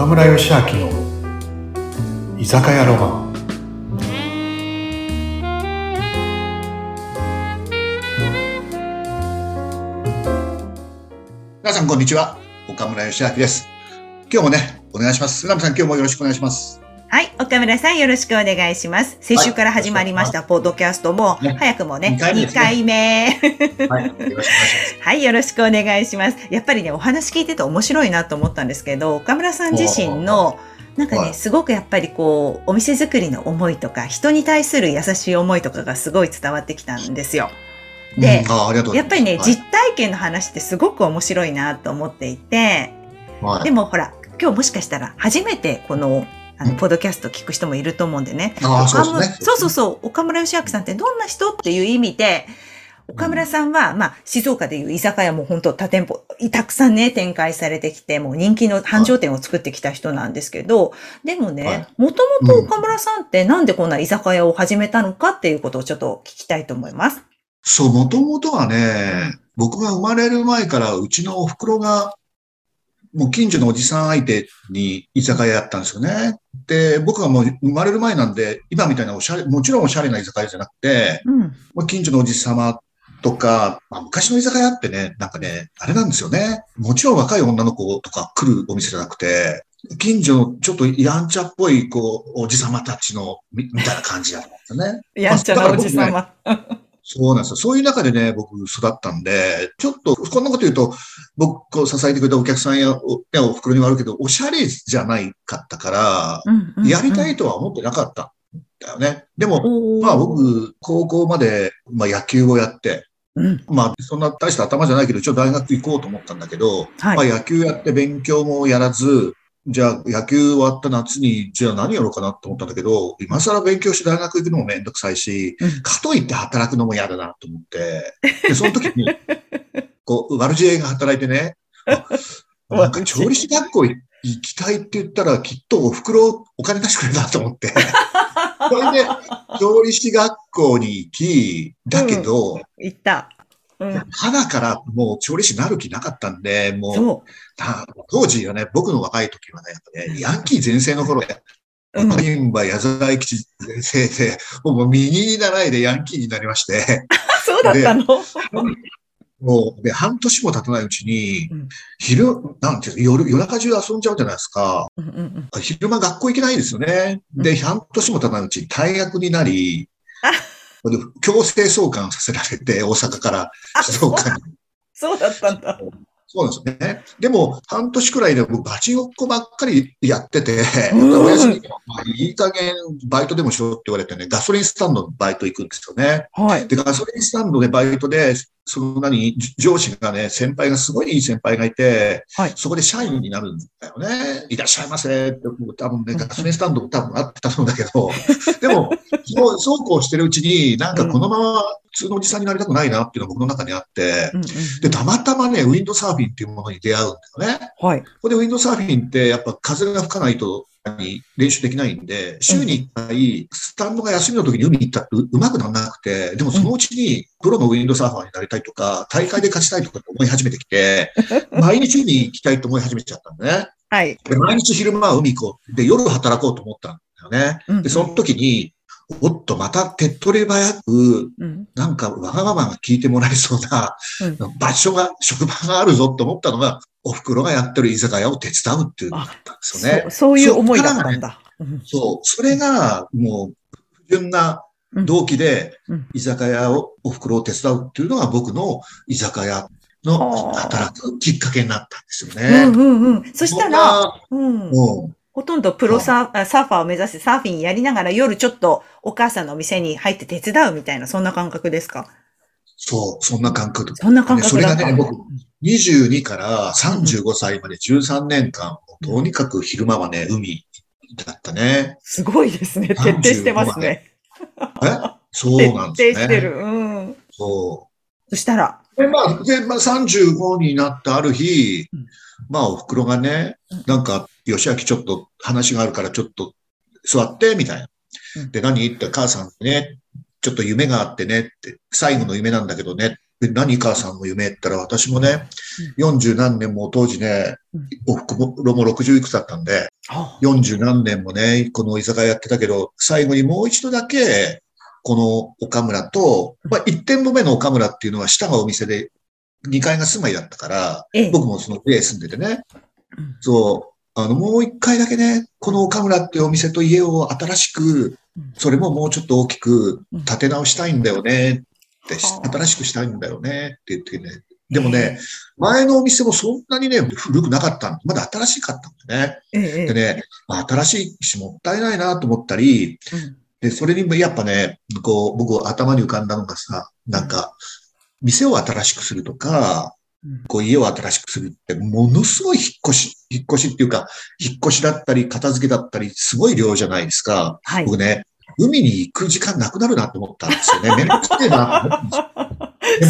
岡村義明の居酒屋ロマン。皆さんこんにちは。岡村義明です。今日もねお願いします。船見さん今日もよろしくお願いします。はい。岡村さん、よろしくお願いします。先週から始まりました、ポッドキャストも、ね早くもね、二回目で2すね回目。はいよろしくお願いします。やっぱりね、お話聞いてて面白いなと思ったんですけど、岡村さん自身の、なんかね、はいすごくやっぱりこう、お店作りの思いとか、人に対する優しい思いとかがすごい伝わってきたんですよ。でやっぱりね、はい実体験の話ってすごく面白いなと思っていて、はいでもほら、今日もしかしたら初めてこの、あの、うんポッドキャスト聞く人もいると思うんでね。ああそうですねそうそうそう。岡村義明さんってどんな人っていう意味で、岡村さんは、まあ、静岡でいう居酒屋も本当多店舗、たくさんね、展開されてきて、もう人気の繁盛店を作ってきた人なんですけど、でもはねい、もともと岡村さんってなんでこんな居酒屋を始めたのかっていうことをちょっと聞きたいと思います。そうもともとはね僕が生まれる前からうちのお袋がもう近所のおじさん相手に居酒屋やったんですよね。で、僕がもう生まれる前なんで、今みたいなおしゃれ、もちろんおしゃれな居酒屋じゃなくて、うん。まあ、近所のおじさまとか、まあ、昔の居酒屋ってね、なんかね、あれなんですよね。もちろん若い女の子とか来るお店じゃなくて、近所のちょっとやんちゃっぽい、こう、おじさまたちの、みみたいな感じだったんですよね。やんちゃなおじさま。そうなんですよ。そういう中でね、僕育ったんで、ちょっと、こんなこと言うと、僕を支えてくれたお客さんやお、やお袋にはあるけど、おしゃれじゃないかったから、うんうんやりたいとは思ってなかったんだよね。でも、まあ僕、高校まで、まあ野球をやって、うん。まあそんな大した頭じゃないけど、一応大学行こうと思ったんだけど、はいまあ野球やって勉強もやらず、じゃあ野球終わった夏に、じゃあ何やろうかなと思ったんだけど、今更勉強して大学行くのもめんどくさいし、うん。かといって働くのも嫌だなと思って、で、その時に、こう、悪知恵が働いてね、あ なんか調理師学校行きたいって言ったら、きっとお袋お金出してくれるなと思って、それで、調理師学校に行き、だけど、行った。うん。花からもう調理師になる気なかったんで、もう、当時はね、僕の若い時はね、やっぱね、ヤンキー全盛の頃や、う。うん。銀馬矢沢永吉先生で、もう右に習いでヤンキーになりまして、そうだったの？もう、で、半年も経たないうちにうん、昼、なんていうの、夜、夜中中遊んじゃうじゃないですか。うんうんうん。昼間学校行けないですよね。で、半年も経たないうちに退学になり 強制送還させられて、大阪から、静岡に。そうだったんだ。そうなんですね。でも、半年くらいで僕、バチごっこばっかりやってて、うん親父に、まあ、いい加減バイトでもしろって言われてね、ガソリンスタンドのバイト行くんですよね。はい。で、ガソリンスタンドでバイトで、その何、上司がね、先輩がすごいいい先輩がいて、はいそこで社員になるんだよね。いらっしゃいませって、多分ね、ガソリンスタンドも多分あってたんだけど、でも、そうそうこうしてるうちに、なんかこのまま普通のおじさんになりたくないなっていうのが僕の中にあってう、んうんで、たまたまね、ウィンドサーフィンっていうものに出会うんだよね。はい。ここでウィンドサーフィンってやっぱ風が吹かないと練習できないんで、週に1回、スタンドが休みの時に海に行ったらううまくならなくて、でもそのうちにプロのウィンドサーファーになりたいとか、大会で勝ちたいとかって思い始めてきて、毎日海に行きたいと思い始めちゃったんだね。はい。で毎日昼間は海行こう。で、夜働こうと思ったんだよね。うんで、その時に、おっと、また手っ取り早く、うん。なんかわがままが聞いてもらえそうなうん場所が、職場があるぞと思ったのが、お袋がやってる居酒屋を手伝うっていうのだったんですよねそう。そういう思いだったんだ。うんそう。それが、もう、不純な動機でうん、居酒屋を、お袋を手伝うっていうのが僕の居酒屋の働くきっかけになったんですようね。んうんうん。そしたら、うん。もほとんどプロサーあサーファーを目指してサーフィンやりながら夜ちょっとお母さんのお店に入って手伝うみたいな、そんな感覚ですか？そう、そんな感覚。そんな感覚だったそれがね、僕、22から35歳まで13年間、とにかく昼間はね、海だったね。すごいですね。徹底してますね。え？そうなんですね。徹底してる。うん。そう。そしたら、で、まあ、で、まあ、35になったある日うん、まあ、お袋がねうん、なんか、吉明ちょっと話があるからちょっと座って、みたいな。うん。で、何って母さんね、ちょっと夢があってねって、最後の夢なんだけどね、で何母さんの夢って言ったら、私もね、40何年も当時ねうん、おふくろも60いくつだったんで、あ40何年もね、この居酒屋やってたけど、最後にもう一度だけ、この岡村と、まあ、1店舗目の岡村っていうのは下がお店で、2階が住まいだったから、ええ。僕もその家住んでてね。うん、そう、あの、もう一回だけね、この岡村っていうお店と家を新しくうん、それももうちょっと大きくうん。建て直したいんだよねって、はあ新しくしたいんだよねって言ってね。でもね、前のお店もそんなにね、古くなかったんまだ新しかったんだよね。でね、まあ、新しいしもったいないなと思ったり、うん。で、それにもやっぱね、こう、僕頭に浮かんだのがさ、なんか、店を新しくするとか、うんこう家を新しくするって、ものすごい引っ越し、引っ越しっていうか、引っ越しだったり、片付けだったり、すごい量じゃないですか。はい。僕ね、海に行く時間なくなるなと思ったんですよね。めんどくせえな。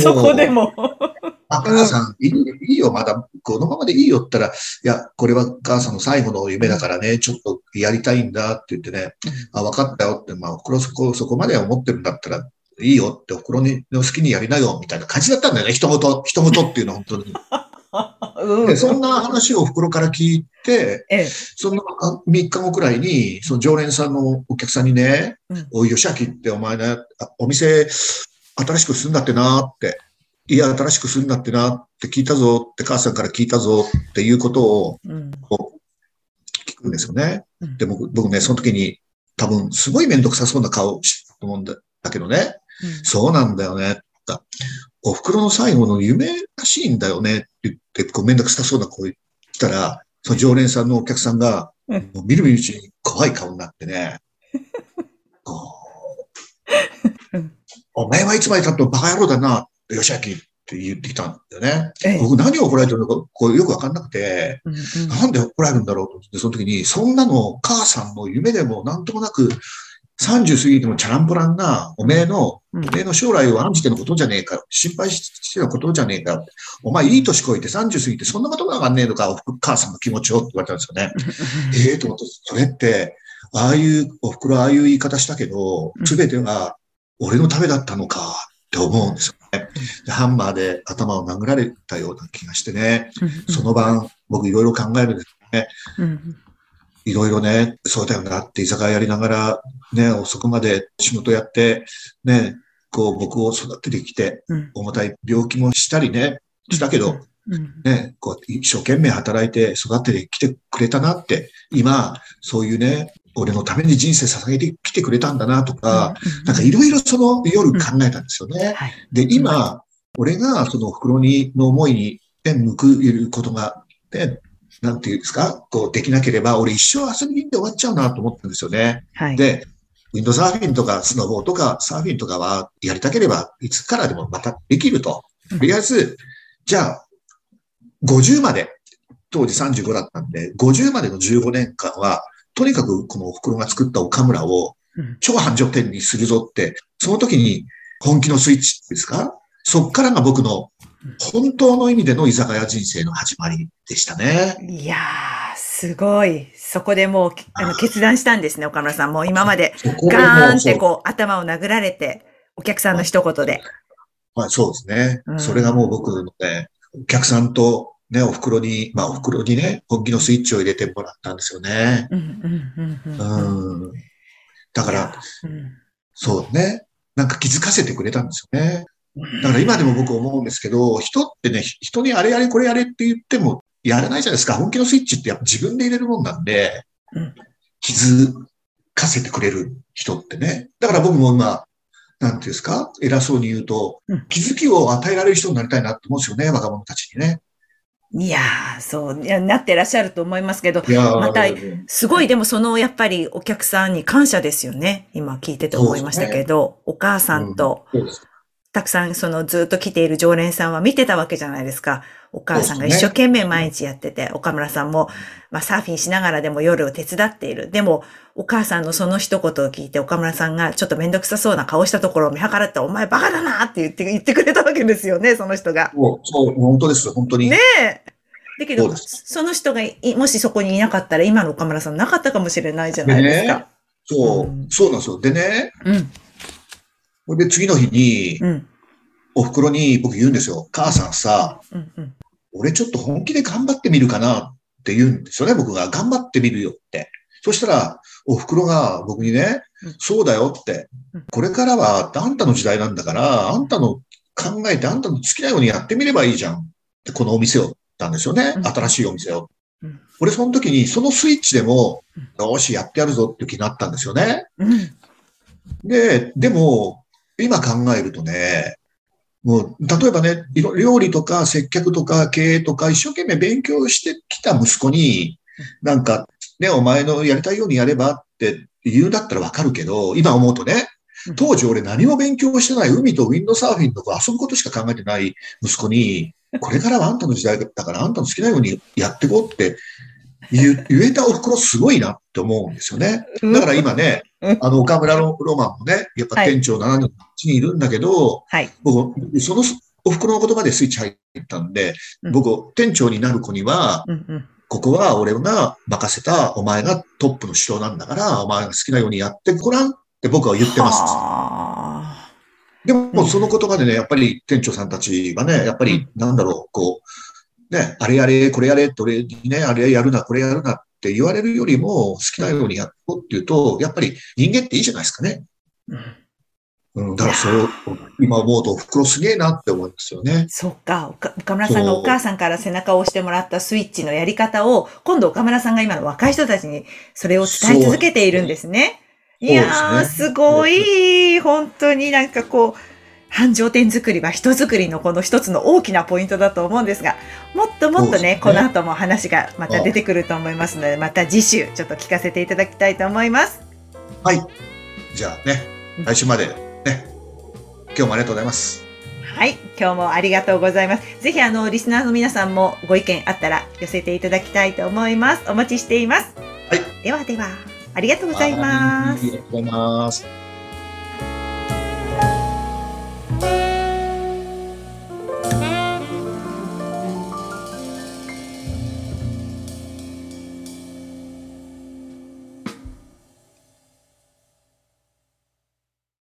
そこでも。あ、母さん、いいいいよ、まだ、このままでいいよって言ったら、いや、これは母さんの最後の夢だからね、ちょっとやりたいんだって言ってね、あ、分かったよって、まあ、そこ、そこまで思ってるんだったら、いいよって、お袋にの好きにやりなよ、みたいな感じだったんだよね、人ごと、人ごとっていうのは 本当に。うんで、そんな話をお袋から聞いて、ええ。そのあ3日後くらいに、その常連さんのお客さんにね、うんおい、吉明ってお前ね、あお店新しくするんだってなって、いや、新しくするんだってなって聞いたぞって母さんから聞いたぞっていうことを聞くんですよね。うんで、僕僕ね、その時に多分すごいめんどくさそうな顔したと思うんだだけどね、そうなんだよね。ってお袋の最後の夢らしいんだよね。って言って、こうめんどくさそうな声したら、その常連さんのお客さんが、うん。もう見る見るうちに怖い顔になってね、お前はいつまで経ってもバカ野郎だな、吉明って言ってきたんだよね。ええ。僕何を怒られてるのかこうよくわかんなくて、うんうん。なんで怒られるんだろうと思って、その時に、そんなの母さんの夢でもなんともなく、30過ぎてもチャランポランな、おめえの、うんおめえの将来を案じてのことじゃねえか、心配してのことじゃねえか、お前いい年こいて30過ぎてそんなことがわかんねえのか、おふ母さんの気持ちをって言われたんですよね。ええと思って、それって、ああいう、お袋はああいう言い方したけどう、んすべてが俺のためだったのかって思うんですよね。でハンマーで頭を殴られたような気がしてね。その晩、僕いろいろ考えるんです。うんいろいろね、そうだよなって居酒屋やりながら、ね、遅くまで仕事やって、ね、こう僕を育ててきて、うん。重たい病気もしたりね、したけど、うん。ね、こう一生懸命働いて育ててきてくれたなって、今、そういうね、俺のために人生捧げてきてくれたんだなとか、なんかいろいろその夜考えたんですよね。はい。で、今、俺がその袋にの思いに、ね、報いることが、ね、なんていうんですか、こうできなければ、俺一生遊びに行って終わっちゃうなと思ったんですよね。はい。で、ウィンドサーフィンとかスノボーとかサーフィンとかはやりたければ、いつからでもまたできると。うんとりあえず、じゃあ、50まで、当時35だったんで、50までの15年間は、とにかくこのお袋が作った岡村をうん超繁盛店にするぞって、その時に本気のスイッチですか？そっからが僕の本当の意味での居酒屋人生の始まりでしたね。いやー、すごい。そこでもう、あの、決断したんですね、岡村さん。もう今まで、ガーンってこう、頭を殴られて、お客さんの一言で。はい、そうですね。うんそれがもう僕のね、お客さんとね、お袋に、まあお袋にね、本気のスイッチを入れてもらったんですよね。うん。だから、うん、そうね。なんか気づかせてくれたんですよね。だから今でも僕思うんですけど、人ってね、人にあれやれこれやれって言ってもやらないじゃないですか。本気のスイッチってやっぱ自分で入れるもんなんでうん、気づかせてくれる人ってね。だから僕も今、なんていうんですか？偉そうに言うとうん、気づきを与えられる人になりたいなって思うんですよね、若者たちにね。いやー、そう、いや、なってらっしゃると思いますけど、またすごい、でもその、やっぱりお客さんに感謝ですよね。今聞いてて思いましたけど、お母さんと、そうですたくさんそのずっと来ている常連さんは見てたわけじゃないですか。お母さんが一生懸命毎日やってて、岡村さんも、まあサーフィンしながらでも夜を手伝っている。でも、お母さんのその一言を聞いて、岡村さんがちょっとめんどくさそうな顔したところを見計らって、お前バカだなって言って、言ってくれたわけですよね、その人が。そう、そう、本当ですよ、本当に。ねえ。だけど、その人がい、もしそこにいなかったら、今の岡村さんなかったかもしれないじゃないですか。そう、うんそうなんですよ。でね、うん、ほんで次の日に、うん、お袋に僕言うんですよ。母さんさ、うんうん。俺ちょっと本気で頑張ってみるかなって言うんですよね、僕が。頑張ってみるよって。そしたら、お袋が僕にねうん、そうだよってうん。これからはあんたの時代なんだから、あんたの考えてあんたの好きなようにやってみればいいじゃん。ってこのお店をったんですよねう。ん新しいお店をうん。俺その時にそのスイッチでも、よし、やってやるぞって気になったんですよね。うん。で、でも、今考えるとね、もう、例えばね、いろ料理とか接客とか経営とか一生懸命勉強してきた息子に、なんか、ね、お前のやりたいようにやればって言うんだったらわかるけど、今思うとねうん、当時俺何も勉強してない海とウィンドサーフィンとか遊ぶことしか考えてない息子に、これからはあんたの時代だからあんたの好きなようにやってこうって言えたお袋すごいなって思うんですよね。だから今ねうん、あの、岡村のロマンもね、やっぱ店長7人、8人いるんだけど、はい。僕、そのお袋の言葉でスイッチ入ったんで、うん僕、店長になる子には、うんうん。ここは俺が任せたお前がトップの主張なんだから、お前が好きなようにやってごらんって僕は言ってます。はでも、うんその言葉でね、やっぱり店長さんたちがね、やっぱり、なんだろう、こう、ね、あれやれ、これやれって俺にね、あれやるな、これやるなって言われるよりも、好きなようにやっとっていうと、やっぱり人間っていいじゃないですかね。あうんうん、だからそう、今思うと、お袋すげえなって思いますよね。そっか。岡岡村さんがお母さんから背中を押してもらったスイッチのやり方を、今度岡村さんが今の若い人たちにそれを伝え続けているんですね。そういやー、すごい。本当になんかこう、繁盛店作りは人作りのこの一つの大きなポイントだと思うんですが、もっともっとね、ねこの後も話がまた出てくると思いますので、また次週ちょっと聞かせていただきたいと思います。はい。じゃあね、来週までね、今日もありがとうございます。はい。今日もありがとうございます。ぜひあの、リスナーの皆さんもご意見あったら寄せていただきたいと思います。お待ちしています。はい。ではでは、ありがとうございますあ。りがとうございます。